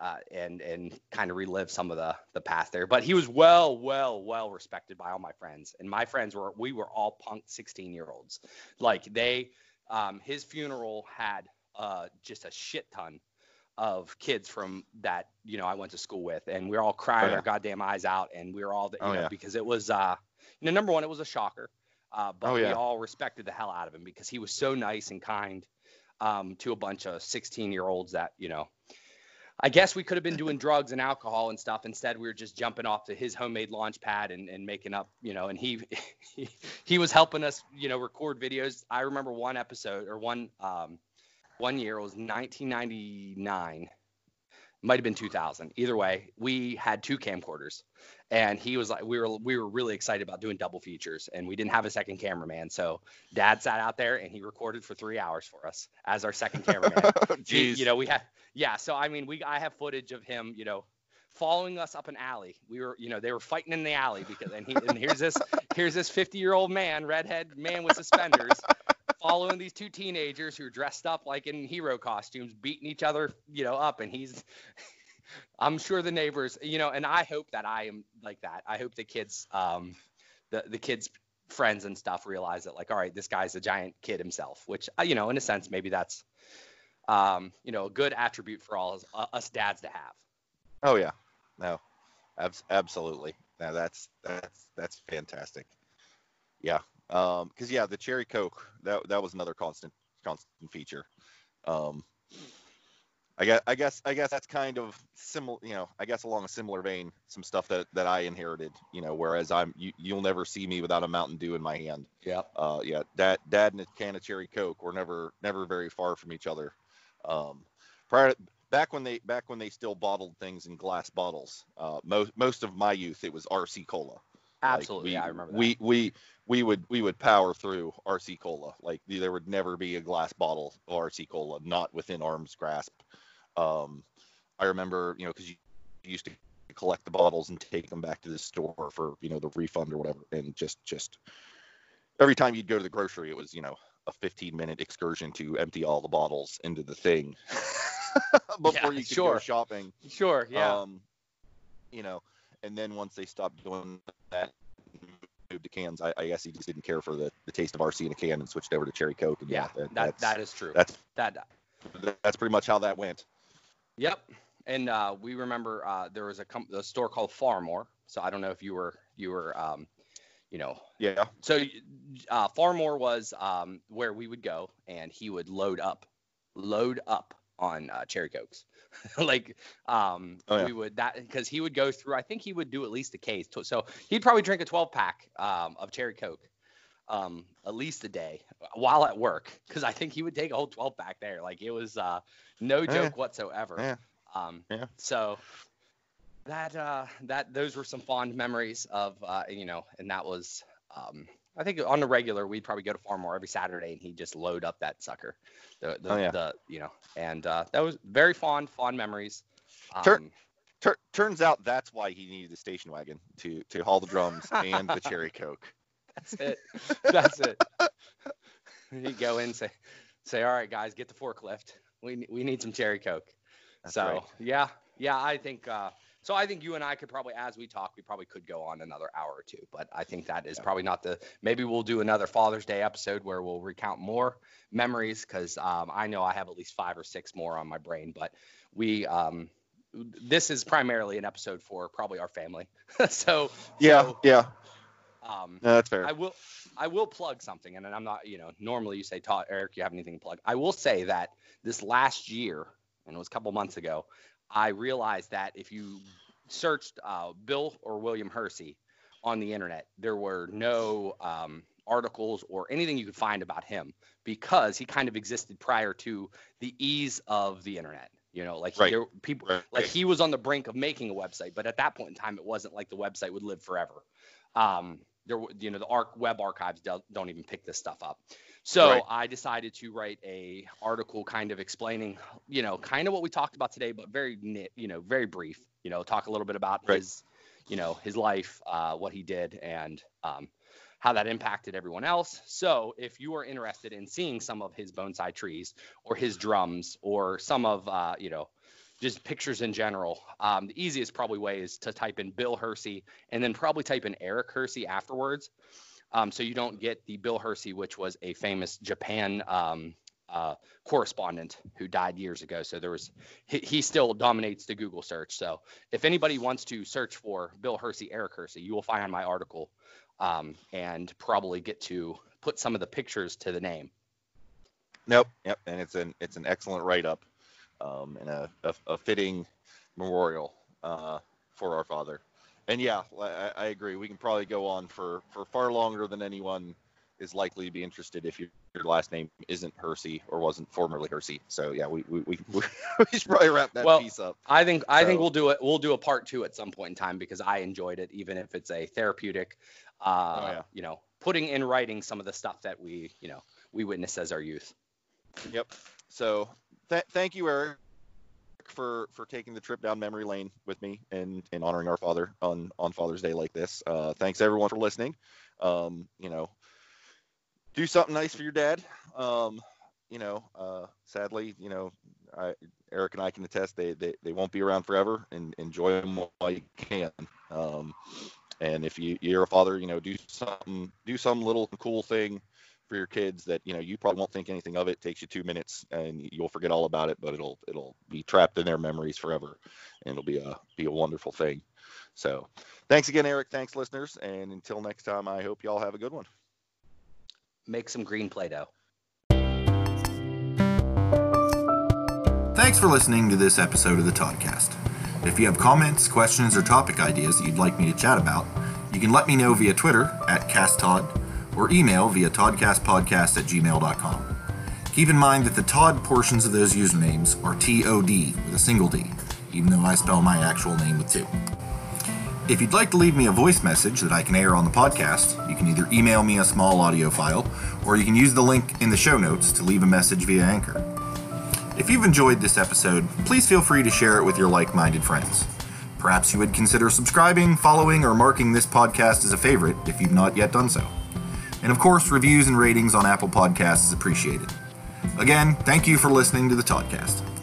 uh, and and kind of relive some of the the past there. But he was well, well, well respected by all my friends, and my friends were we were all punk 16 year olds. Like they, um, his funeral had uh, just a shit ton of kids from that you know I went to school with, and we were all crying Oh, yeah. our goddamn eyes out, and we were all you Oh, know yeah. because it was uh, you know number one it was a shocker, uh, but Oh, we all respected the hell out of him because he was so nice and kind um, to a bunch of 16 year olds that you know. I guess we could have been doing drugs and alcohol and stuff. Instead, we were just jumping off to his homemade launch pad and, and making up, you know, and he, he he was helping us, you know, record videos. I remember one episode or one um, one year it was 1999 might have been 2000 either way we had two camcorders and he was like we were we were really excited about doing double features and we didn't have a second cameraman. So dad sat out there and he recorded for three hours for us as our second cameraman. Jeez. you know we had yeah so i mean we i have footage of him you know following us up an alley. We were you know they were fighting in the alley because and he and here's this here's this 50 year old man redhead man with suspenders following these two teenagers who are dressed up like in hero costumes beating each other you know up and he's i'm sure the neighbors you know and i hope that i am like that i hope the kids um the, the kids friends and stuff realize that like, all right, this guy's a giant kid himself, which uh, you know, in a sense, maybe that's um, you know, a good attribute for all us, uh, us dads to have. Oh yeah, no, abs- absolutely. Now that's that's that's fantastic. Yeah, um, because yeah, the cherry coke that that was another constant constant feature. Um, I guess I guess I guess that's kind of similar. You know, I guess along a similar vein, some stuff that that I inherited. You know, whereas I'm you you'll never see me without a Mountain Dew in my hand. Yeah. Uh, yeah, dad dad and a can of cherry coke were never never very far from each other. Um, prior back when they back when they still bottled things in glass bottles. Uh, most most of my youth it was RC cola. Absolutely, we, yeah, I remember that. We we we would we would power through RC cola. Like there would never be a glass bottle of RC cola not within arm's grasp. Um, I remember, you know, because you used to collect the bottles and take them back to the store for you know the refund or whatever, and just just every time you'd go to the grocery, it was you know a 15 minute excursion to empty all the bottles into the thing before Yeah, you could sure. go shopping. Sure, yeah. Um, you know, and then once they stopped doing that, moved to cans. I, I guess he just didn't care for the, the taste of RC in a can and switched over to cherry coke. And yeah, that, that that's, that is true. that's that that's pretty much how that went. Yep. And uh, we remember uh, there was a, com- a store called Farmore. So I don't know if you were you were um, you know Yeah. so uh, Farmore was um, where we would go and he would load up load up on uh, cherry cokes. like um, Oh, yeah. we would that because he would go through. I think he would do at least a case. So he'd probably drink a 12 pack um, of cherry coke um, at least a day while at work because I think he would take a whole 12 back there. Like it was uh, no Yeah. joke whatsoever. Yeah. Um, Yeah. So that uh, that those were some fond memories of uh, you know, and that was um, I think on the regular we'd probably go to Farmore every Saturday and he'd just load up that sucker. The the, Oh, yeah. the you know, and uh, that was very fond fond memories. Um, Tur- Tur- turns out that's why he needed the station wagon to to haul the drums and the cherry coke. That's it. That's it. He'd go in and say, say, all right, guys, get the forklift. We we need some cherry coke. That's so right. yeah, yeah, I think uh, so. I think you and I could probably, as we talk, we probably could go on another hour or two. But I think that is Yeah. probably not the. Maybe we'll do another Father's Day episode where we'll recount more memories because um, I know I have at least five or six more on my brain. But we um, this is primarily an episode for probably our family. so Yeah. so, yeah. Um, No, that's fair. I will I will plug something, and I'm not, you know, normally you say, Todd, Eric, you have anything to plug. I will say that this last year, and it was a couple months ago, I realized that if you searched uh, Bill or William Hersey on the internet, there were no um, articles or anything you could find about him because he kind of existed prior to the ease of the internet. You know, like Right. there, people Right. like he was on the brink of making a website, but at that point in time, it wasn't like the website would live forever. Um, there, you know, the arc web archives don't, don't even pick this stuff up. So Right. I decided to write a article, kind of explaining, you know, kind of what we talked about today, but very, you know, very brief. You know, talk a little bit about Right. his, you know, his life, uh, what he did, and um, how that impacted everyone else. So if you are interested in seeing some of his bonsai trees or his drums or some of, uh, you know, just pictures in general, um, the easiest probably way is to type in Bill Hersey and then probably type in Eric Hersey afterwards. Um, so you don't get the Bill Hersey, which was a famous Japan um, uh, correspondent who died years ago. So there was he, he still dominates the Google search. So if anybody wants to search for Bill Hersey, Eric Hersey, you will find my article um, and probably get to put some of the pictures to the name. Nope. Yep. And it's an it's an excellent write up, um, and a, a, a fitting memorial uh, for our father. And yeah, I, I agree. We can probably go on for for far longer than anyone is likely to be interested if your, your last name isn't Hersey or wasn't formerly Hersey. So yeah, we we, we, we should probably wrap that Well, piece up. I think I think we'll do it. We'll do a part two at some point in time because I enjoyed it, even if it's a therapeutic. Uh, Oh, yeah. You know, putting in writing some of the stuff that we, you know, we witnessed as our youth. Yep. So th- thank you, Eric, for for taking the trip down memory lane with me and and honoring our father on on Father's Day like this. Uh, thanks everyone for listening. Um, you know, do something nice for your dad. Um, you know, uh, sadly, you know, I, Eric and I can attest they, they they won't be around forever, and enjoy them while you can. Um, And if you, you're a father, you know, do something, do some little cool thing for your kids that you know you probably won't think anything of it. it. Takes you two minutes and you'll forget all about it, but it'll it'll be trapped in their memories forever, and it'll be a be a wonderful thing. So, thanks again, Eric. Thanks, listeners, and until next time, I hope y'all have a good one. Make some green Play-Doh. Thanks for listening to this episode of the Toddcast. If you have comments, questions, or topic ideas that you'd like me to chat about, you can let me know via Twitter at CastTodd or email via toddcastpodcast at gmail.com. Keep in mind that the Todd portions of those usernames are T-O-D with a single D, even though I spell my actual name with two. If you'd like to leave me a voice message that I can air on the podcast, you can either email me a small audio file or you can use the link in the show notes to leave a message via Anchor. If you've enjoyed this episode, please feel free to share it with your like minded friends. Perhaps you would consider subscribing, following, or marking this podcast as a favorite if you've not yet done so. And of course, reviews and ratings on Apple Podcasts is appreciated. Again, thank you for listening to the Toddcast.